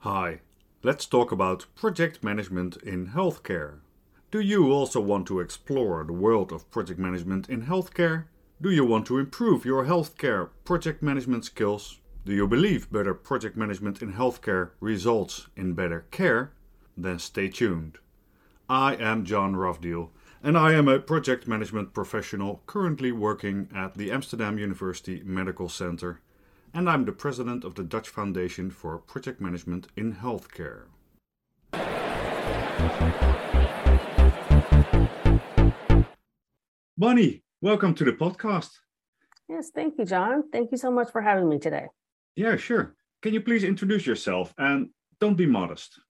Hi, let's talk about project management in healthcare. Do you also want to explore the world of project management in healthcare? Do you want to improve your healthcare project management skills? Do you believe better project management in healthcare results in better care? Then stay tuned. I am John Rafdiel, and I am a project management professional currently working at the Amsterdam University Medical Center, and I'm the president of the Dutch Foundation for Project Management in Healthcare. Bonnie, welcome to the podcast. Yes, thank you, John. Thank you so much for having me today. Yeah, sure. Can you please introduce yourself and don't be modest?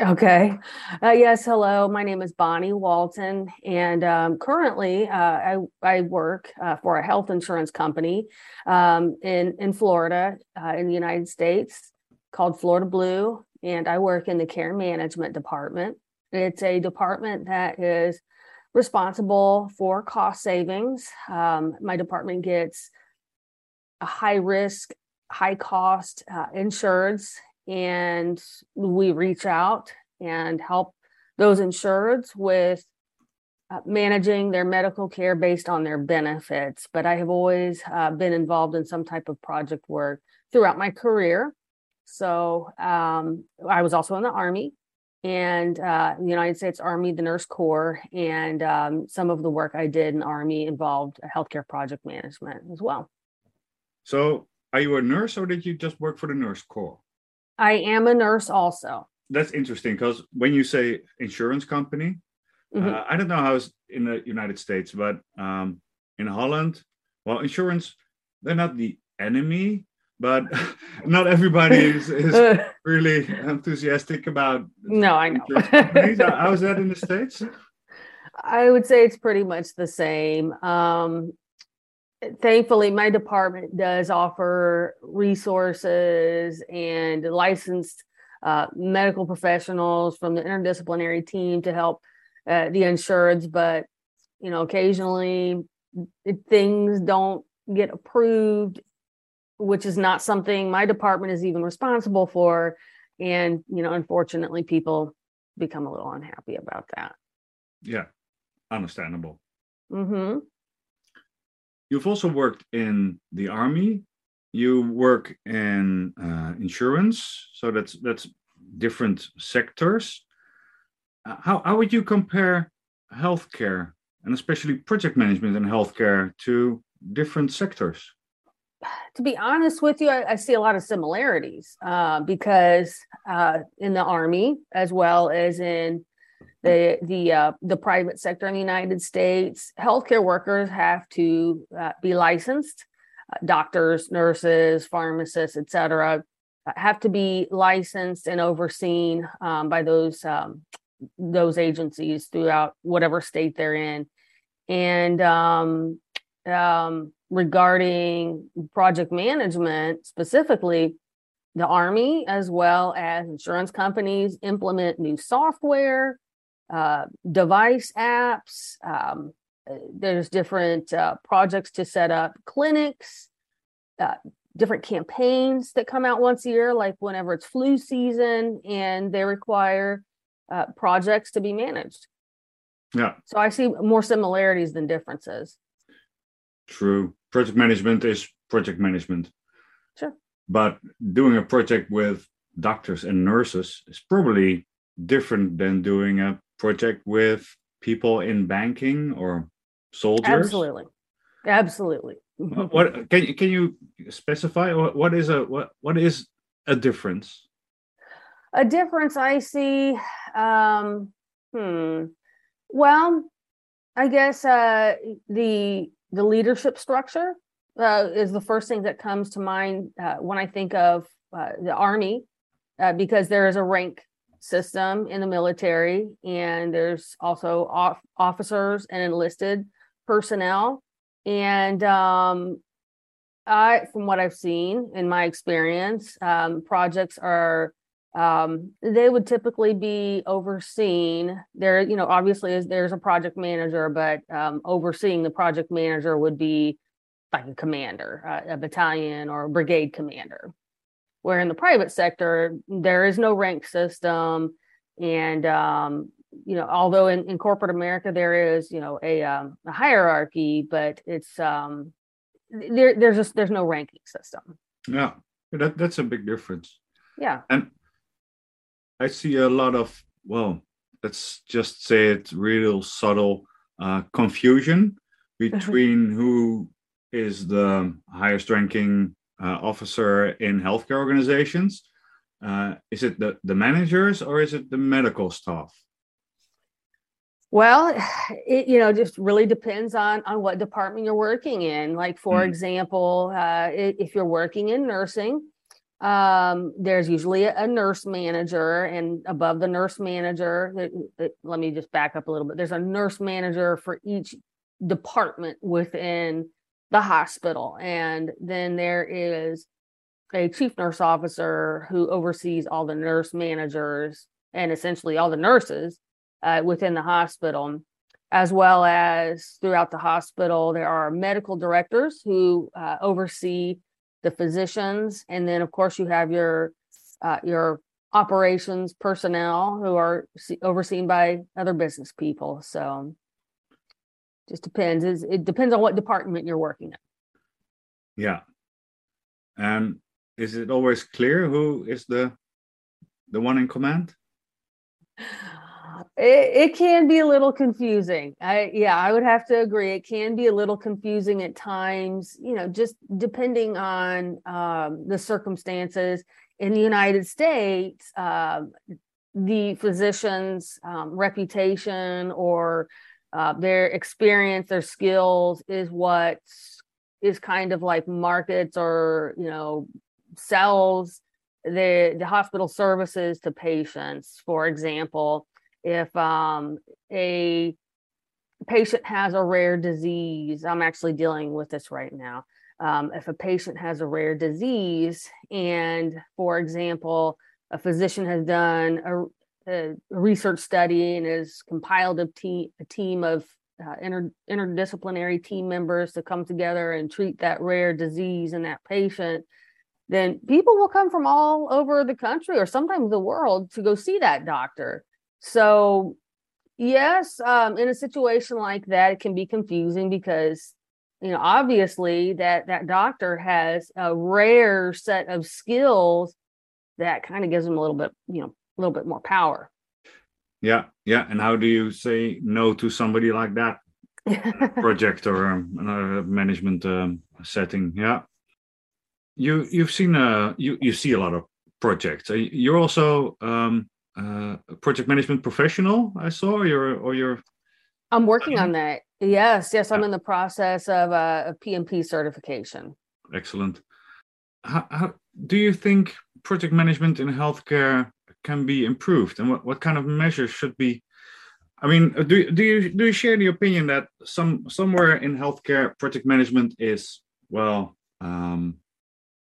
Okay. Uh, yes. Hello. My name is Bonnie Walton, and um, currently uh, I I work uh, for a health insurance company um, in in Florida, uh, in the United States, called Florida Blue, and I work in the care management department. It's a department that is responsible for cost savings. Um, my department gets a high risk, high cost uh, insureds and we reach out and help those insureds with uh, managing their medical care based on their benefits. But I have always uh, been involved in some type of project work throughout my career. So um, I was also in the Army and uh, the United States Army, the Nurse Corps, and um, some of the work I did in Army involved healthcare project management as well. So, are you a nurse or did you just work for the Nurse Corps? I am a nurse also. That's interesting because when you say insurance company, mm-hmm. uh, I don't know how it's in the United States, but um, in Holland, well, insurance, they're not the enemy, but not everybody is, is really enthusiastic about. No, I know. How is that in the States? I would say it's pretty much the same. Um, thankfully my department does offer resources and licensed uh, medical professionals from the interdisciplinary team to help uh, the insureds but you know occasionally things don't get approved which is not something my department is even responsible for and you know unfortunately people become a little unhappy about that. Yeah. Understandable. Mm-hmm You've also worked in the army. You work in uh, insurance, so that's that's different sectors. Uh, how how would you compare healthcare and especially project management in healthcare to different sectors? To be honest with you, I, I see a lot of similarities uh, because uh, in the army, as well as in the the uh, the private sector in the United States, healthcare workers have to uh, be licensed. Uh, doctors, nurses, pharmacists, etc., uh, have to be licensed and overseen um, by those um, those agencies throughout whatever state they're in. And um, um regarding project management specifically, the Army as well as insurance companies implement new software uh, device apps. Um, there's different uh, projects to set up clinics, uh, different campaigns that come out once a year, like whenever it's flu season, and they require uh, projects to be managed. Yeah. So I see more similarities than differences. True. Project management is project management. Sure. But doing a project with doctors and nurses is probably different than doing a project with people in banking or soldiers? Absolutely, absolutely. what can you can you specify what, what is a what what is a difference? A difference I see. Um, hmm. Well, I guess uh, the the leadership structure uh, is the first thing that comes to mind uh, when I think of uh, the army, uh, because there is a rank system in the military, and there's also off- officers and enlisted personnel. And um, I, from what I've seen in my experience, um, projects are um, they would typically be overseen. There, you know, obviously there's a project manager, but um, overseeing the project manager would be like a commander, uh, a battalion or a brigade commander. Where in the private sector, there is no rank system. And, um, you know, although in, in corporate America, there is, you know, a, um, a hierarchy, but it's, um, there, there's just, there's no ranking system. Yeah, that, that's a big difference. Yeah. And I see a lot of, well, let's just say it real subtle uh, confusion mm-hmm. between who is the highest ranking officer in healthcare organizations. Uh, is it the, the managers or is it the medical staff? Well, it you know just really depends on on what department you're working in. Like for mm. example, uh, if you're working in nursing, um, there's usually a, nurse manager, and above the nurse manager, it, let me just back up a little bit. There's a nurse manager for each department within the hospital, and then there is a chief nurse officer who oversees all the nurse managers and essentially all the nurses uh, within the hospital as well as throughout the hospital there are medical directors who uh, oversee the physicians, and then of course you have your uh, your operations personnel who are see- overseen by other business people. So just depends. It's, it depends on what department you're working in. Yeah, and is it always clear who is the the one in command? it, it can be a little confusing. I yeah, I would have to agree. It can be a little confusing at times, you know, just depending on um, the circumstances. In the United States, uh, the physician's um, reputation or uh, their experience, their skills is what is kind of like markets or you know sells the the hospital services to patients. For example, if um, a patient has a rare disease, I'm actually dealing with this right now. Um, if a patient has a rare disease, and for example, a physician has done a, research study and has compiled a, a team of uh, inter- interdisciplinary team members to come together and treat that rare disease in that patient, then people will come from all over the country or sometimes the world to go see that doctor. So, yes, um, in a situation like that, it can be confusing because you know obviously that that doctor has a rare set of skills that kind of gives them a little bit you know a little bit more power yeah yeah and how do you say no to somebody like that project or um, another management um, setting yeah you you've seen uh you you see a lot of projects uh, you're also um uh, project management professional. I saw, or you're, or you're. I'm working on that. Yes, yes, I'm in the process of uh, a PMP certification. Excellent. How, how do you think project management in healthcare can be improved, and what, what kind of measures should be? I mean, do do you do you share the opinion that some somewhere in healthcare project management is well um,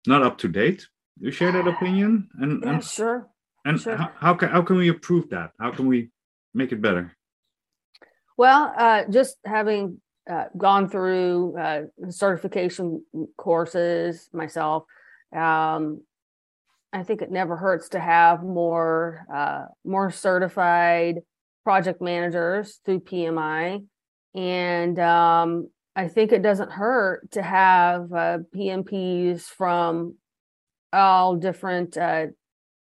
not up to date? Do you share that opinion? And, yeah, and sure. And sure. how, how, can how can we improve that? How can we make it better? Well, uh, just having uh, gone through uh, certification courses myself, um, I think it never hurts to have more uh, more certified project managers through PMI, and um, I think it doesn't hurt to have uh, PMPs from all different uh,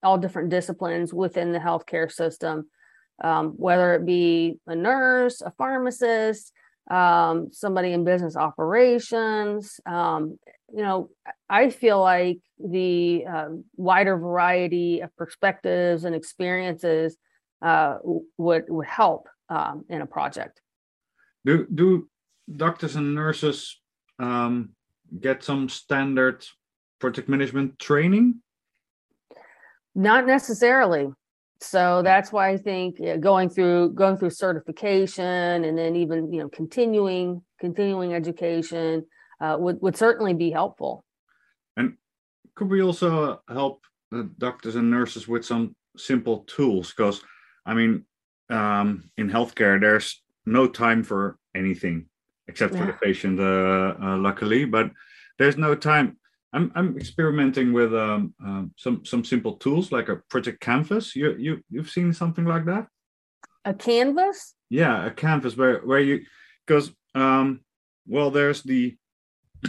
all different disciplines within the healthcare system, um, whether it be a nurse, a pharmacist, um, somebody in business operations. Um, you know, I feel like the uh, wider variety of perspectives and experiences uh, would would help um, in a project. Do do doctors and nurses um, get some standard project management training? Not necessarily. So that's why I think going through going through certification and then even you know continuing continuing education uh, would would certainly be helpful. And could we also help doctors and nurses with some simple tools? Because I mean, um, in healthcare, there's no time for anything. except for Yeah. the patient, uh, uh, luckily. But there's no time. I'm I'm experimenting with um, um, some some simple tools like a project canvas. You you you've seen something like that? A canvas? Yeah, a canvas where where you because um, well, there's the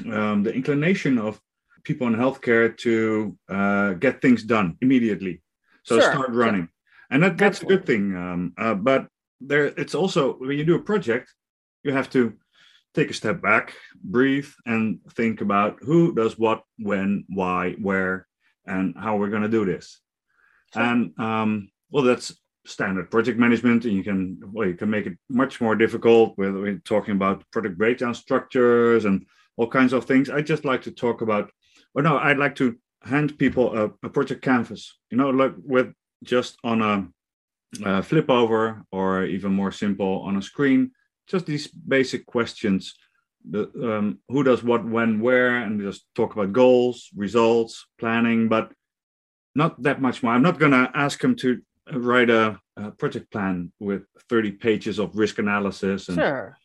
um, the inclination of people in healthcare to uh, get things done immediately, so Sure, start running, and that, that's a good thing. Um, uh, but there, it's also when you do a project, you have to take a step back, breathe, and think about who does what, when, why, where, and how we're going to do this. Sure. And um, well, that's standard project management, and you can well, you can make it much more difficult with, with talking about product breakdown structures and all kinds of things. I just like to talk about, or no, I'd like to hand people a, a project canvas. You know, like with just on a, a flip over, or even more simple on a screen. Just these basic questions. The, um, who does what, when, where, and just talk about goals, results, planning, but not that much more. I'm not going to ask them to write a, a project plan with 30 pages of risk analysis and Sure.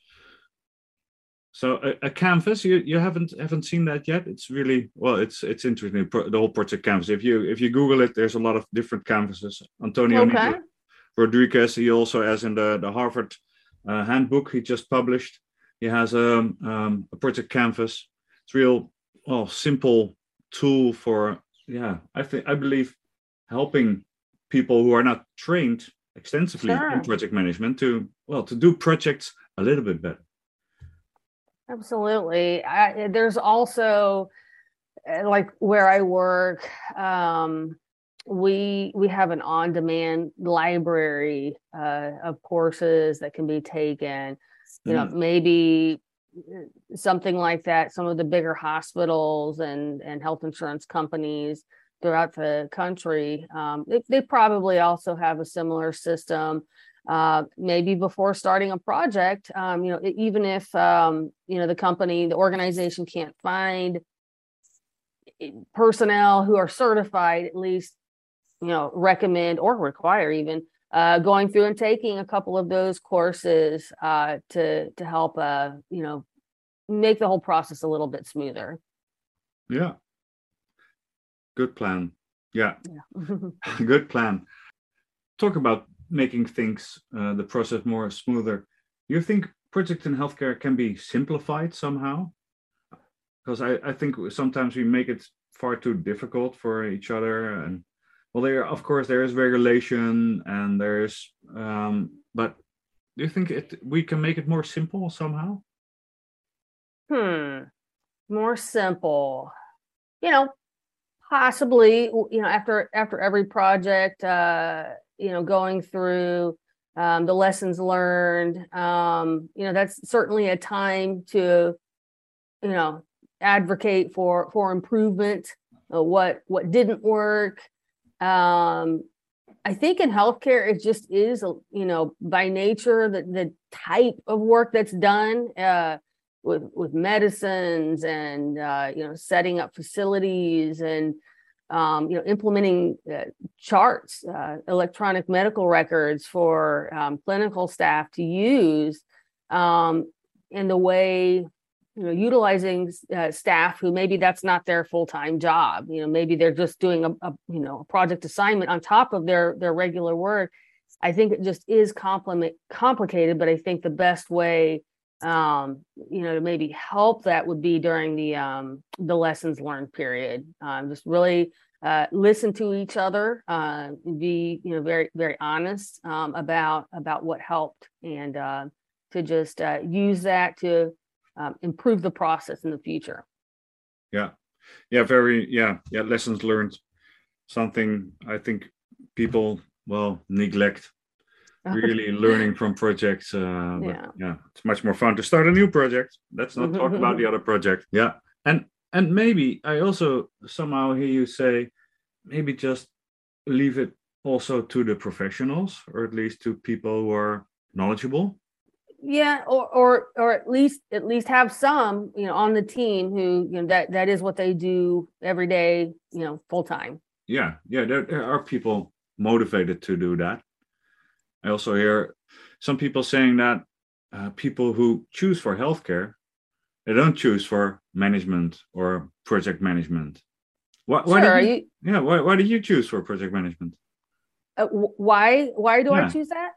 so a, a canvas you you haven't haven't seen that yet it's really well it's it's interesting the whole project canvas if you if you google it there's a lot of different canvases antonio Okay. Rodriguez he also has in the the harvard handbook he just published he has a, um, a project canvas it's real well simple tool for yeah i think i believe helping people who are not trained extensively Sure. in project management to well to do projects a little bit better Absolutely. I, there's also uh, like where I work, um, we we have an on-demand library uh, of courses that can be taken. You know, maybe uh, something like that. Some of the bigger hospitals and and health insurance companies throughout the country, um, they, they probably also have a similar system uh, maybe before starting a project, um, you know, even if, um, you know, the company, the organization can't find personnel who are certified, at least, you know, recommend or require even uh, going through and taking a couple of those courses uh, to to help, uh, you know, make the whole process a little bit smoother. Yeah. Good plan. Yeah, Yeah. good plan. Talk about making things, uh, the process more smoother. You think projects in healthcare can be simplified somehow? Because I, I think sometimes we make it far too difficult for each other. And well, there, of course, there is regulation and there's, um, but do you think it we can make it more simple somehow? Hmm. More simple. You know, possibly, you know, after after every project, uh, you know, going through um, the lessons learned, um, you know, that's certainly a time to, you know, advocate for for improvement, uh, what what didn't work. Um, I think in healthcare, it just is, you know, by nature, the the type of work that's done. Uh, with with medicines and uh, you know setting up facilities and um, you know implementing uh, charts, uh, electronic medical records for um, clinical staff to use um, in the way you know utilizing uh, staff who maybe that's not their full time job. You know maybe they're just doing a, a you know a project assignment on top of their their regular work. I think it just is complement complicated, but I think the best way um you know to maybe help that would be during the um the lessons learned period um just really uh listen to each other uh be you know very very honest um about about what helped and uh to just uh use that to um, improve the process in the future. Yeah. Yeah very yeah yeah lessons learned. Something i think people well neglect really learning from projects uh Yeah. yeah it's much more fun to start a new project. Let's not talk about the other project. Yeah. And and maybe i also somehow hear you say maybe just leave it also to the professionals or at least to people who are knowledgeable yeah or or or at least at least have some you know on the team who you know that that is what they do every day you know full time yeah yeah there, there are people motivated to do that i also hear some people saying that uh, people who choose for healthcare, they don't choose for management or project management. Why, why sure. you, you, yeah, why, why did you choose for project management? uh, why why do Yeah. I choose that?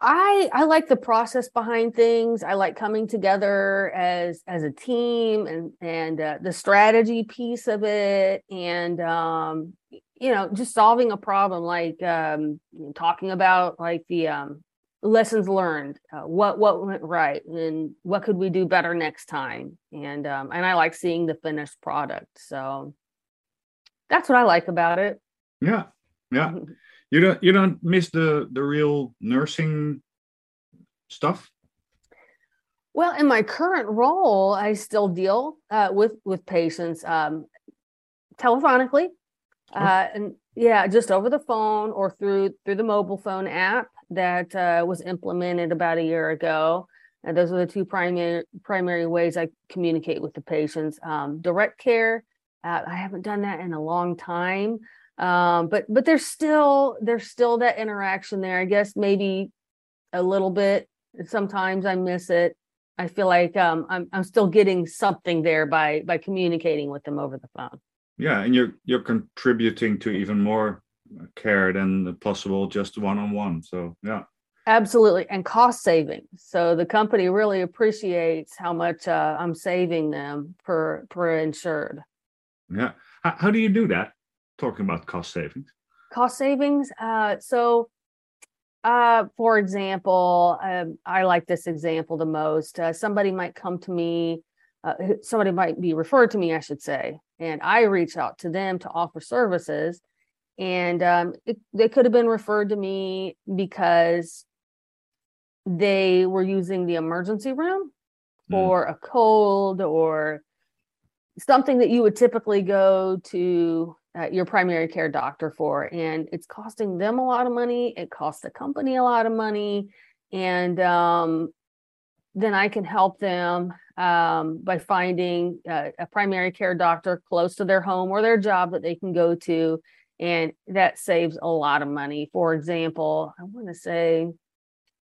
I I like the process behind things. I like coming together as as a team and and uh, the strategy piece of it, and um, you know just solving a problem like um, talking about like the um, lessons learned, uh, what what went right, and what could we do better next time, and um, and I like seeing the finished product. So that's what I like about it. Yeah, yeah. You don't you don't miss the the real nursing stuff. Well, in my current role, I still deal uh, with with patients um, telephonically, uh, and yeah, just over the phone or through through the mobile phone app that uh, was implemented about a year ago. And those are the two primary primary ways I communicate with the patients. Um, direct care, uh, I haven't done that in a long time, um, but but there's still there's still that interaction there. I guess maybe a little bit. Sometimes I miss it. I feel like um, I'm I'm still getting something there by by communicating with them over the phone. Yeah, and you're you're contributing to even more care than the possible just one on one. So yeah, Absolutely, and cost savings. So the company really appreciates how much uh, I'm saving them per per insured. yeah. How, how do you do that? Talking about cost savings. Cost savings. Uh, so, uh, for example, um, I like this example the most. Uh, somebody might come to me. Uh, somebody might be referred to me, I should say, and I reach out to them to offer services. And um, it, they could have been referred to me because they were using the emergency room Mm. for a cold or something that you would typically go to uh, your primary care doctor for and it's costing them a lot of money it costs the company a lot of money and um, then i can help them um, by finding a primary care doctor close to their home or their job that they can go to and that saves a lot of money. For example i want to say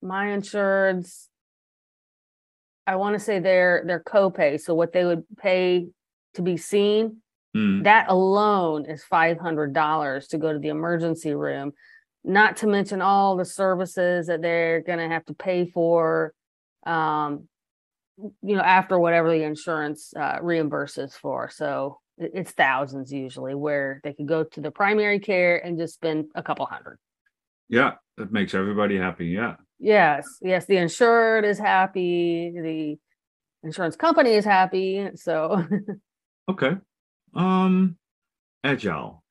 my insurance I want to say their their copay, so what they would pay to be seen, Mm. that alone is five hundred dollars to go to the emergency room. Not to mention all the services that they're going to have to pay for, um, you know, after whatever the insurance uh, reimburses for. So it's thousands usually, where they could go to the primary care and just spend a couple hundred. Yeah, that makes everybody happy. Yeah. Yes, yes, the insured is happy, the insurance company is happy. So Okay. Um, agile.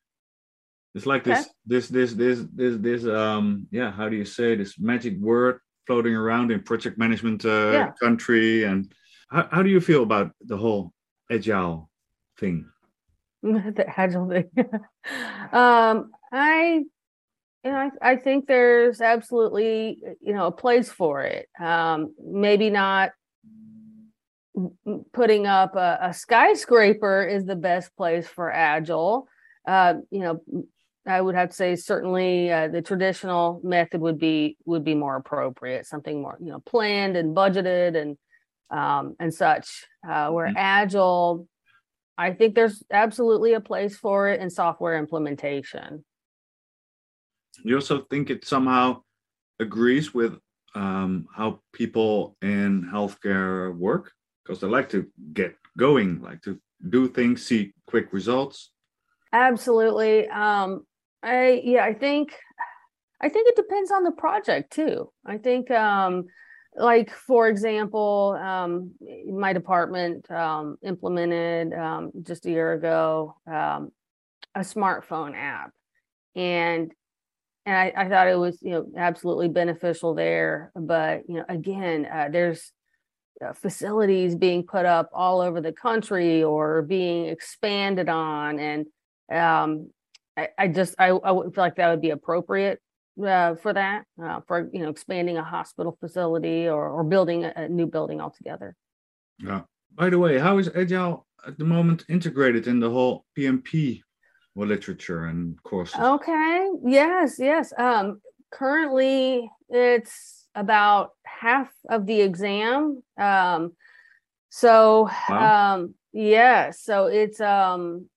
It's like this, Okay. this, this, this, this, this. Um, yeah. How do you say this magic word floating around in project management uh, Yeah. country? And how, how do you feel about the whole agile thing? the agile thing. um, I, you know, I, I think there's absolutely, you know, a place for it. Um, maybe not putting up a, a skyscraper is the best place for agile. Uh, you know, I would have to say certainly uh, the traditional method would be would be more appropriate, something more you know planned and budgeted and um, and such. Uh, where Mhm. agile, I think there's absolutely a place for it in software implementation. You also think it somehow agrees with um, how people in healthcare work because they like to get going, like to do things, see quick results. Absolutely. Um, I yeah, I think I think it depends on the project too. I think um like for example, um my department um implemented um just a year ago um a smartphone app and and I, I thought it was you know absolutely beneficial there but you know again uh, there's uh, facilities being put up all over the country or being expanded on and um i, I just I, I wouldn't feel like that would be appropriate uh, for that uh, for you know expanding a hospital facility or, or building a, a new building altogether Yeah. By the way, how is agile at the moment integrated in the whole PMP or literature and courses? okay yes yes um currently it's about half of the exam. Um, so wow. um, yeah, so it's um,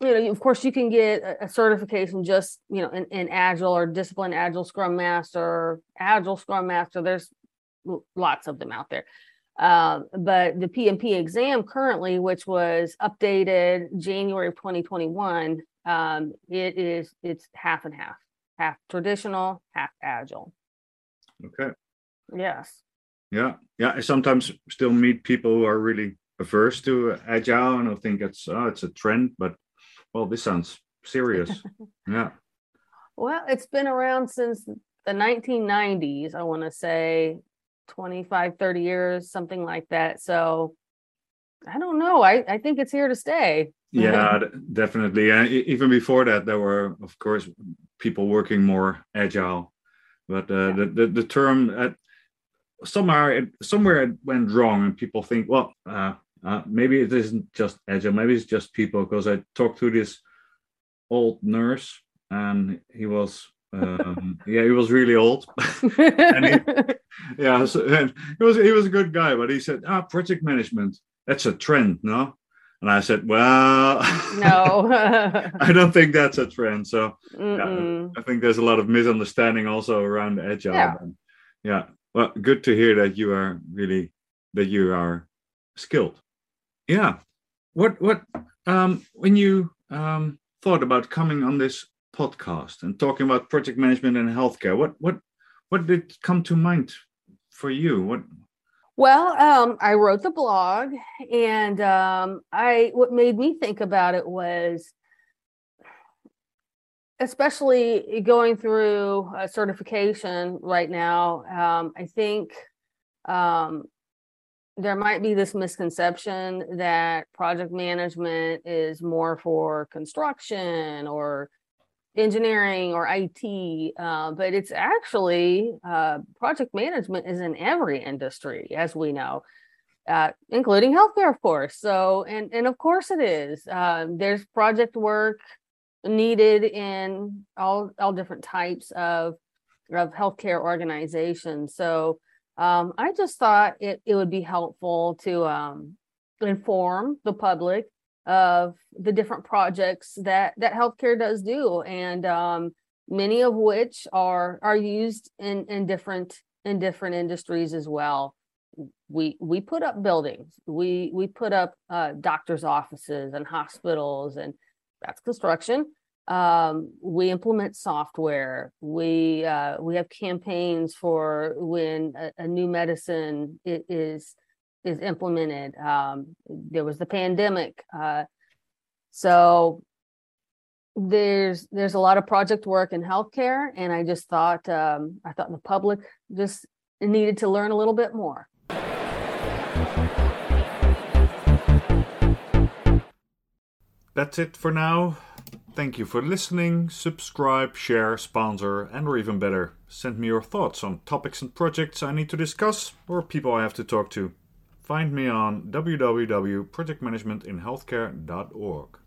you know, of course, you can get a, certification just you know in, in Agile or Disciplined Agile Scrum Master, Agile Scrum Master. There's lots of them out there. Uh, but the PMP exam currently, which was updated January of 2021, um, it is it's half and half, half traditional, half agile. Okay. Yes. Yeah, yeah. I sometimes still meet people who are really averse to agile, and I think it's oh, it's a trend. But well, this sounds serious. yeah. Well, it's been around since the 1990s. I want to say 25, 30 years, something like that. So I don't know. I, I think it's here to stay. yeah, definitely. And even before that, there were, of course, people working more agile. But uh, yeah. the, the, the term at somewhere it, somewhere it went wrong, and people think, well, uh, uh, maybe it isn't just agile, maybe it's just people. Because I talked to this old nurse, and he was um, yeah, he was really old. and he, yeah, so, and he was he was a good guy, but he said, "Ah, project management, that's a trend, no?" And I said, "Well, no, I don't think that's a trend." So yeah, I think there's a lot of misunderstanding also around agile. Yeah. yeah, well, good to hear that you are really that you are skilled. Yeah, what what um when you um thought about coming on this podcast and talking about project management and healthcare. What what what did come to mind for you? What well, um, I wrote the blog, and um, I what made me think about it was, especially going through a certification right now. Um, I think um, there might be this misconception that project management is more for construction or engineering or IT, uh, but it's actually uh, project management is in every industry, as we know, uh, including healthcare, of course. So, and and of course it is. Um, there's project work needed in all all different types of of healthcare organizations. So, um, I just thought it it would be helpful to um, inform the public of the different projects that that healthcare does do, and um, many of which are are used in in different in different industries as well. We we put up buildings, we we put up uh, doctors' offices and hospitals, and that's construction. Um, we implement software. We uh, we have campaigns for when a, a new medicine is is implemented. Um, there was the pandemic, uh, so there's there's a lot of project work in healthcare, and I just thought um, I thought the public just needed to learn a little bit more. That's it for now. Thank you for listening. Subscribe, share, sponsor, and or even better, send me your thoughts on topics and projects I need to discuss or people I have to talk to. Find me on www.projectmanagementinhealthcare.org.